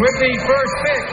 with the first pick.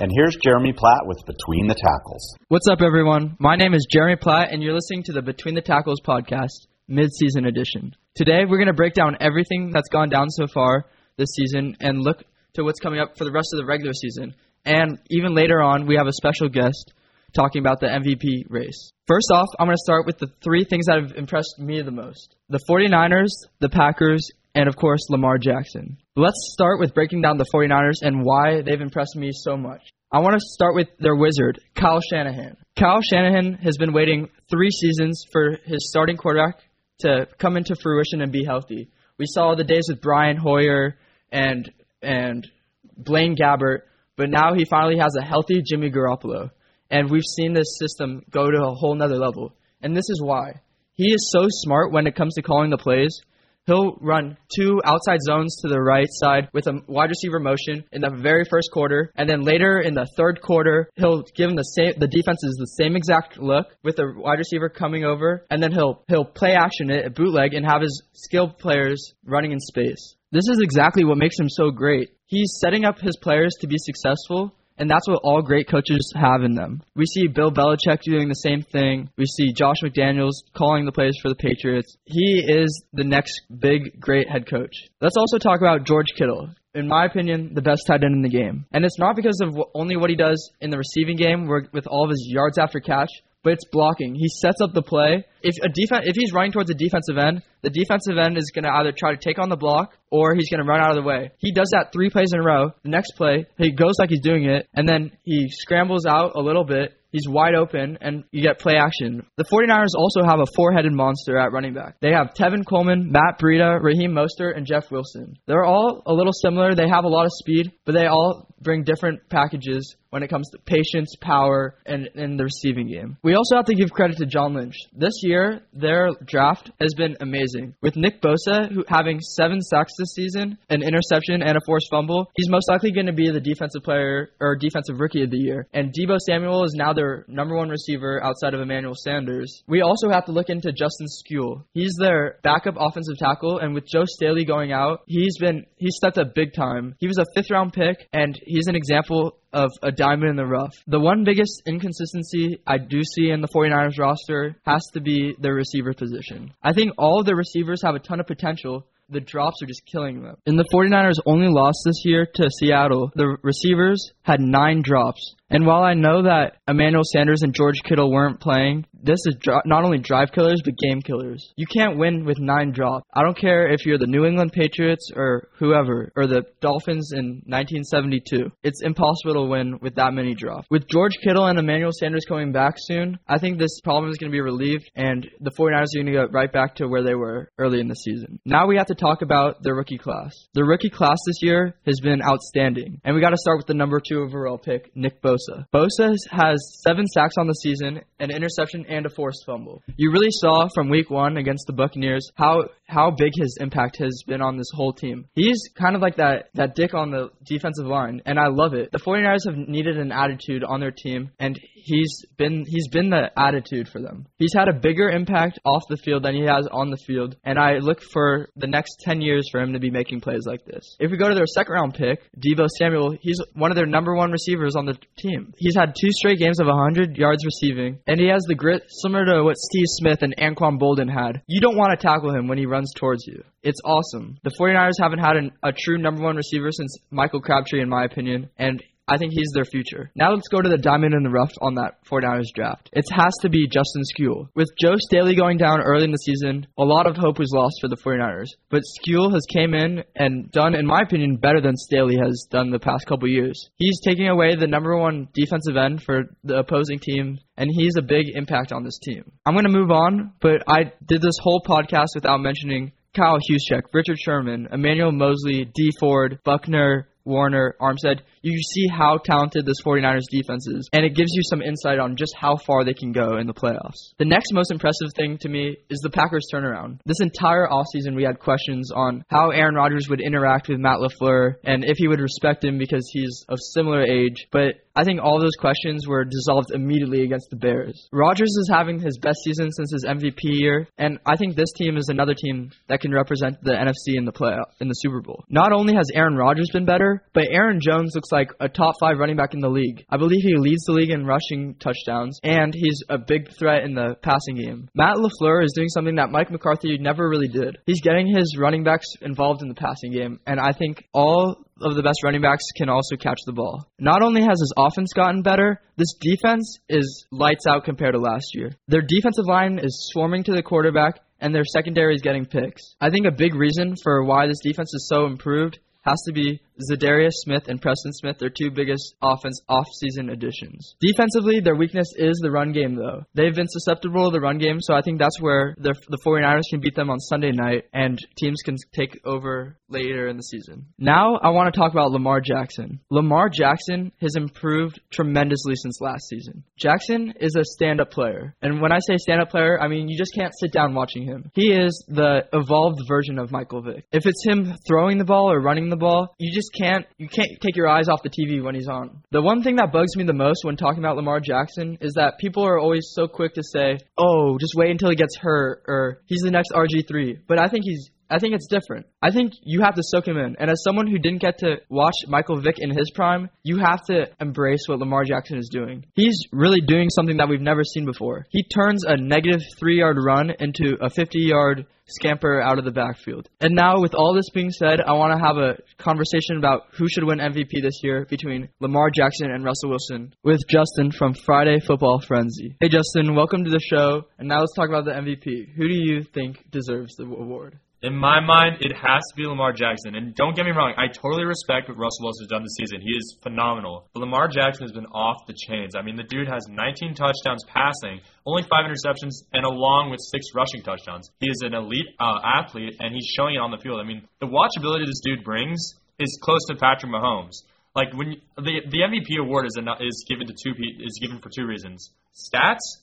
And here's Jeremy Platt with Between the Tackles. What's up, everyone? My name is Jeremy Platt, and you're listening to the Between the Tackles podcast, mid-season edition. Today, we're going to break down everything that's gone down so far this season and look to what's coming up for the rest of the regular season. And even later on, we have a special guest talking about the MVP race. First off, I'm going to start with the three things that have impressed me the most the 49ers, the Packers, and of course, Lamar Jackson. Let's start with breaking down the 49ers and why they've impressed me so much. I want to start with their wizard, Kyle Shanahan. Kyle Shanahan has been waiting three seasons for his starting quarterback to come into fruition and be healthy. We saw the days with Brian Hoyer and and Blaine Gabbert, but now he finally has a healthy Jimmy Garoppolo. And we've seen this system go to a whole nother level. And this is why. He is so smart when it comes to calling the plays. He'll run two outside zones to the right side with a wide receiver motion in the very first quarter, and then later in the third quarter, he'll give him the same. The defense is the same exact look with the wide receiver coming over, and then he'll he'll play action it, bootleg, and have his skilled players running in space. This is exactly what makes him so great. He's setting up his players to be successful and that's what all great coaches have in them. We see Bill Belichick doing the same thing. We see Josh McDaniels calling the plays for the Patriots. He is the next big, great head coach. Let's also talk about George Kittle. In my opinion, the best tight end in the game. And it's not because of only what he does in the receiving game with all of his yards after catch, but it's blocking. He sets up the play. If a defense, if he's running towards a defensive end, the defensive end is going to either try to take on the block or he's going to run out of the way. He does that three plays in a row. The next play, he goes like he's doing it, and then he scrambles out a little bit. He's wide open, and you get play action. The 49ers also have a four-headed monster at running back. They have Tevin Coleman, Matt Breida, Raheem Mostert, and Jeff Wilson. They're all a little similar. They have a lot of speed, but they all bring different packages when it comes to patience, power, and in the receiving game. We also have to give credit to John Lynch. This year, their draft has been amazing. With Nick Bosa who having seven sacks this season, an interception, and a forced fumble, he's most likely going to be the defensive player or defensive rookie of the year. And Deebo Samuel is now their number one receiver outside of Emmanuel Sanders. We also have to look into Justin Skule. He's their backup offensive tackle, and with Joe Staley going out, he's been he stepped up big time. He was a fifth round pick, and he's an example of a diamond in the rough. The one biggest inconsistency I do see in the 49ers roster has to be their receiver position. I think all of the receivers have a ton of potential, the drops are just killing them. In the 49ers only lost this year to Seattle, the receivers had nine drops. And while I know that Emmanuel Sanders and George Kittle weren't playing, this is dr- not only drive killers but game killers. You can't win with nine drops. I don't care if you're the New England Patriots or whoever or the Dolphins in 1972. It's impossible to win with that many drops. With George Kittle and Emmanuel Sanders coming back soon, I think this problem is going to be relieved and the 49ers are going to get right back to where they were early in the season. Now we have to talk about the rookie class. The rookie class this year has been outstanding. And we got to start with the number 2 overall pick, Nick Bosa. Bosa. Bosa has seven sacks on the season, an interception, and a forced fumble. You really saw from week one against the Buccaneers how how big his impact has been on this whole team. He's kind of like that that dick on the defensive line, and I love it. The 49ers have needed an attitude on their team, and he's been he's been the attitude for them. He's had a bigger impact off the field than he has on the field, and I look for the next 10 years for him to be making plays like this. If we go to their second round pick, Deebo Samuel, he's one of their number one receivers on the team. He's had two straight games of 100 yards receiving, and he has the grit similar to what Steve Smith and Anquan Boldin had. You don't want to tackle him when he runs towards you. It's awesome. The 49ers haven't had an, a true number one receiver since Michael Crabtree, in my opinion, and I think he's their future. Now let's go to the diamond in the rough on that 49ers draft. It has to be Justin Skule. With Joe Staley going down early in the season, a lot of hope was lost for the 49ers. But Skule has came in and done, in my opinion, better than Staley has done the past couple years. He's taking away the number one defensive end for the opposing team and he's a big impact on this team. I'm going to move on, but I did this whole podcast without mentioning Kyle Juszczyk, Richard Sherman, Emmanuel Moseley, Dee Ford, Buckner, Warner, Armstead, you see how talented this 49ers defense is, and it gives you some insight on just how far they can go in the playoffs. The next most impressive thing to me is the Packers turnaround. This entire offseason, we had questions on how Aaron Rodgers would interact with Matt LaFleur and if he would respect him because he's of similar age, but I think all those questions were dissolved immediately against the Bears. Rodgers is having his best season since his MVP year, and I think this team is another team that can represent the NFC in the playoff in the Super Bowl. Not only has Aaron Rodgers been better, but Aaron Jones looks like a top five running back in the league. I believe he leads the league in rushing touchdowns, and he's a big threat in the passing game. Matt LaFleur is doing something that Mike McCarthy never really did. He's getting his running backs involved in the passing game, and I think all of the best running backs can also catch the ball. Not only has his offense gotten better, this defense is lights out compared to last year. Their defensive line is swarming to the quarterback, and their secondary is getting picks. I think a big reason for why this defense is so improved has to be Za'Darius Smith and Preston Smith, their two biggest offense off-season additions. Defensively, their weakness is the run game, though. They've been susceptible to the run game, so I think that's where the, the 49ers can beat them on Sunday night, and teams can take over later in the season. Now, I want to talk about Lamar Jackson. Lamar Jackson has improved tremendously since last season. Jackson is a stand-up player, and when I say stand-up player, I mean you just can't sit down watching him. He is the evolved version of Michael Vick. If it's him throwing the ball or running the ball, you just can't you can't take your eyes off the TV when he's on. The one thing that bugs me the most when talking about Lamar Jackson is that people are always so quick to say, "Oh, just wait until he gets hurt," or "He's the next RG3." But I think he's I think it's different. I think you have to soak him in. And as someone who didn't get to watch Michael Vick in his prime, you have to embrace what Lamar Jackson is doing. He's really doing something that we've never seen before. He turns a negative three yard run into a 50 yard scamper out of the backfield. And now, with all this being said, I want to have a conversation about who should win MVP this year between Lamar Jackson and Russell Wilson with Justin from Friday Football Frenzy. Hey, Justin, welcome to the show. And now let's talk about the MVP. Who do you think deserves the award? In my mind, it has to be Lamar Jackson. And don't get me wrong, I totally respect what Russell Wilson has done this season. He is phenomenal. But Lamar Jackson has been off the chains. I mean, the dude has 19 touchdowns passing, only five interceptions, and along with six rushing touchdowns. He is an elite uh, athlete, and he's showing it on the field. I mean, the watchability this dude brings is close to Patrick Mahomes. Like when you, the the MVP award is is given to two is given for two reasons: stats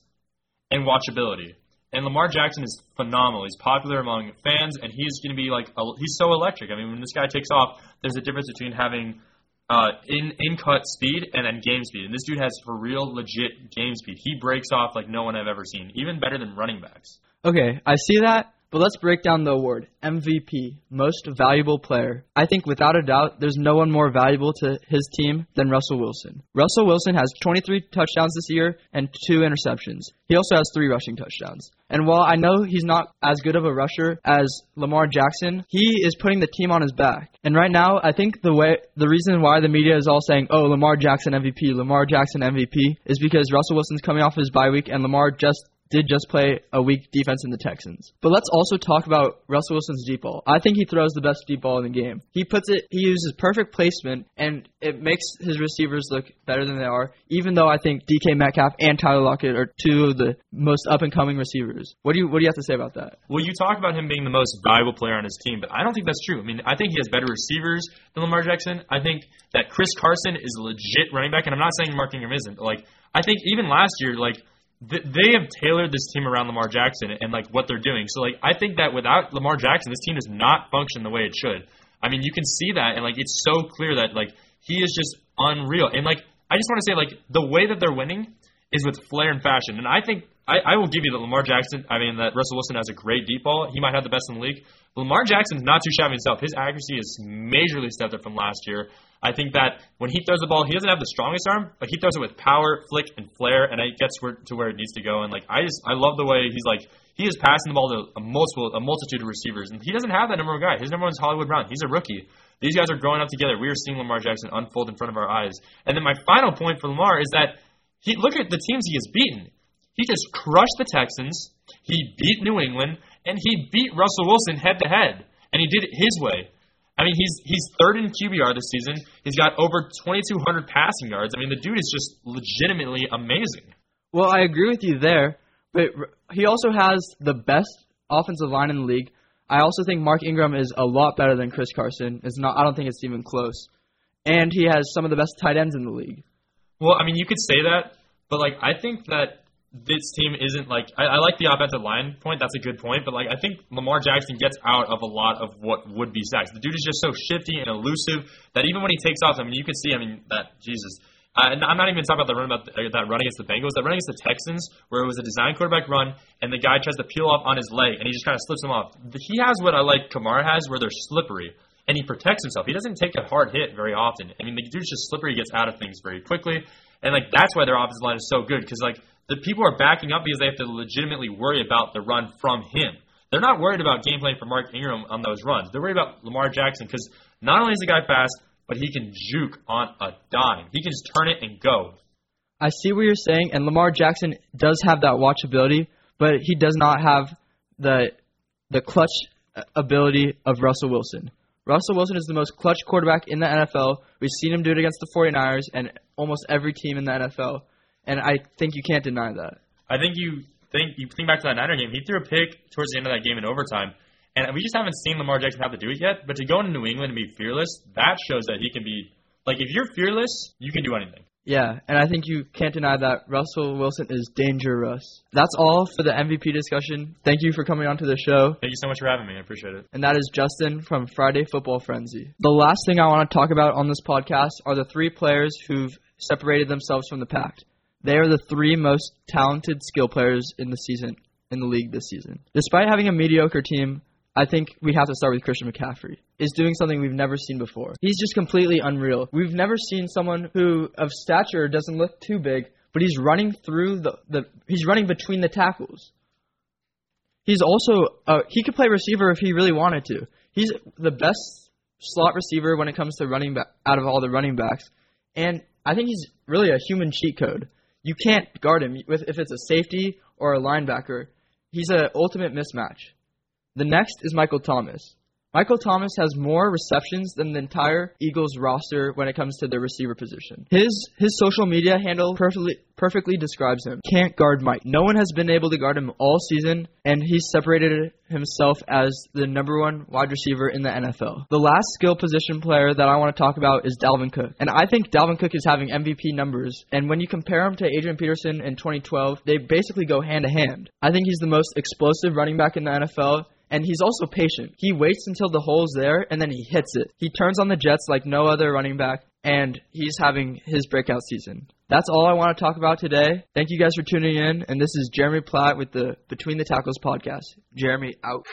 and watchability. And Lamar Jackson is phenomenal. He's popular among fans, and he's going to be like he's so electric. I mean, when this guy takes off, there's a difference between having uh, in in cut speed and then game speed. And this dude has for real legit game speed. He breaks off like no one I've ever seen, even better than running backs. Okay, I see that, but let's break down the award MVP, Most Valuable Player. I think without a doubt, there's no one more valuable to his team than Russell Wilson. Russell Wilson has 23 touchdowns this year and two interceptions. He also has three rushing touchdowns. And while I know he's not as good of a rusher as Lamar Jackson, he is putting the team on his back. And right now, I think the way the reason why the media is all saying, "Oh, Lamar Jackson MVP, Lamar Jackson MVP," is because Russell Wilson's coming off his bye week and Lamar just did just play a weak defense in the Texans. But let's also talk about Russell Wilson's deep ball. I think he throws the best deep ball in the game. He puts it, he uses perfect placement, and it makes his receivers look better than they are. Even though I think DK Metcalf and Tyler Lockett are two of the most up and coming receivers. What do you what do you have to say about that? Well, you talk about him being the most valuable player on his team, but I don't think that's true. I mean, I think he has better receivers than Lamar Jackson. I think that Chris Carson is a legit running back, and I'm not saying Mark Ingram isn't. Like, I think even last year, like they have tailored this team around Lamar Jackson and like what they're doing. So like I think that without Lamar Jackson, this team does not function the way it should. I mean, you can see that and like it's so clear that like he is just unreal. And like I just want to say like the way that they're winning is with flair and fashion. And I think I, I will give you that Lamar Jackson. I mean that Russell Wilson has a great deep ball. He might have the best in the league. Lamar Jackson's not too shabby himself. His accuracy is majorly stepped up from last year. I think that when he throws the ball, he doesn't have the strongest arm, but he throws it with power, flick, and flair, and it gets where, to where it needs to go. And like I just, I love the way he's like he is passing the ball to a multiple, a multitude of receivers, and he doesn't have that number one guy. His number one is Hollywood Brown. He's a rookie. These guys are growing up together. We are seeing Lamar Jackson unfold in front of our eyes. And then my final point for Lamar is that he look at the teams he has beaten. He just crushed the Texans. He beat New England, and he beat Russell Wilson head to head, and he did it his way. I mean, he's he's third in QBR this season. He's got over 2,200 passing yards. I mean, the dude is just legitimately amazing. Well, I agree with you there, but he also has the best offensive line in the league. I also think Mark Ingram is a lot better than Chris Carson. It's not. I don't think it's even close. And he has some of the best tight ends in the league. Well, I mean, you could say that, but like I think that this team isn't like I, I, like the offensive line point. That's a good point, but like I think Lamar Jackson gets out of a lot of what would be sacks. The dude is just so shifty and elusive that even when he takes off, I mean, you can see. I mean, that Jesus. Uh, and I'm not even talking about the run about the, that run against the Bengals. That run against the Texans, where it was a design quarterback run, and the guy tries to peel off on his leg, and he just kind of slips him off. He has what I like Kamara has, where they're slippery, and he protects himself. He doesn't take a hard hit very often. I mean, the dude's just slippery. He gets out of things very quickly, and like that's why their offensive line is so good because like the people are backing up because they have to legitimately worry about the run from him. They're not worried about game plan for Mark Ingram on those runs. They're worried about Lamar Jackson because not only is the guy fast, but he can juke on a dime. He can just turn it and go. I see what you're saying, and Lamar Jackson does have that watchability, but he does not have the the clutch uh, ability of Russell Wilson. Russell Wilson is the most clutch quarterback in the NFL. We've seen him do it against the 49ers and almost every team in the NFL, and I think you can't deny that. I think you think you think back to that Niner game. He threw a pick towards the end of that game in overtime, and we just haven't seen Lamar Jackson have to do it yet. But to go into New England and be fearless, that shows that he can be like if you're fearless, you can do anything. Yeah, and I think you can't deny that Russell Wilson is dangerous. That's all for the MVP discussion. Thank you for coming on to the show. Thank you so much for having me. I appreciate it. And that is Justin from Friday Football Frenzy. The last thing I want to talk about on this podcast are the three players who've separated themselves from the pack. They are the three most talented skill players in the season in the league this season. Despite having a mediocre team, I think we have to start with Christian McCaffrey. Is doing something we've never seen before. He's just completely unreal. We've never seen someone who of stature doesn't look too big, but he's running through the, the he's running between the tackles. He's also uh, he could play receiver if he really wanted to. He's the best slot receiver when it comes to running back out of all the running backs, and I think he's really a human cheat code. You can't guard him with if it's a safety or a linebacker. He's an ultimate mismatch. The next is Michael Thomas. Michael Thomas has more receptions than the entire Eagles roster when it comes to the receiver position. His his social media handle perfectly perfectly describes him. Can't guard Mike. No one has been able to guard him all season, and he's separated himself as the number one wide receiver in the NFL. The last skill position player that I want to talk about is Dalvin Cook, and I think Dalvin Cook is having MVP numbers. And when you compare him to Adrian Peterson in 2012, they basically go hand to hand. I think he's the most explosive running back in the NFL and he's also patient. He waits until the hole's there and then he hits it. He turns on the Jets like no other running back, and he's having his breakout season. That's all I want to talk about today. Thank you guys for tuning in, and this is Jeremy Platt with the Between the Tackles podcast. Jeremy out.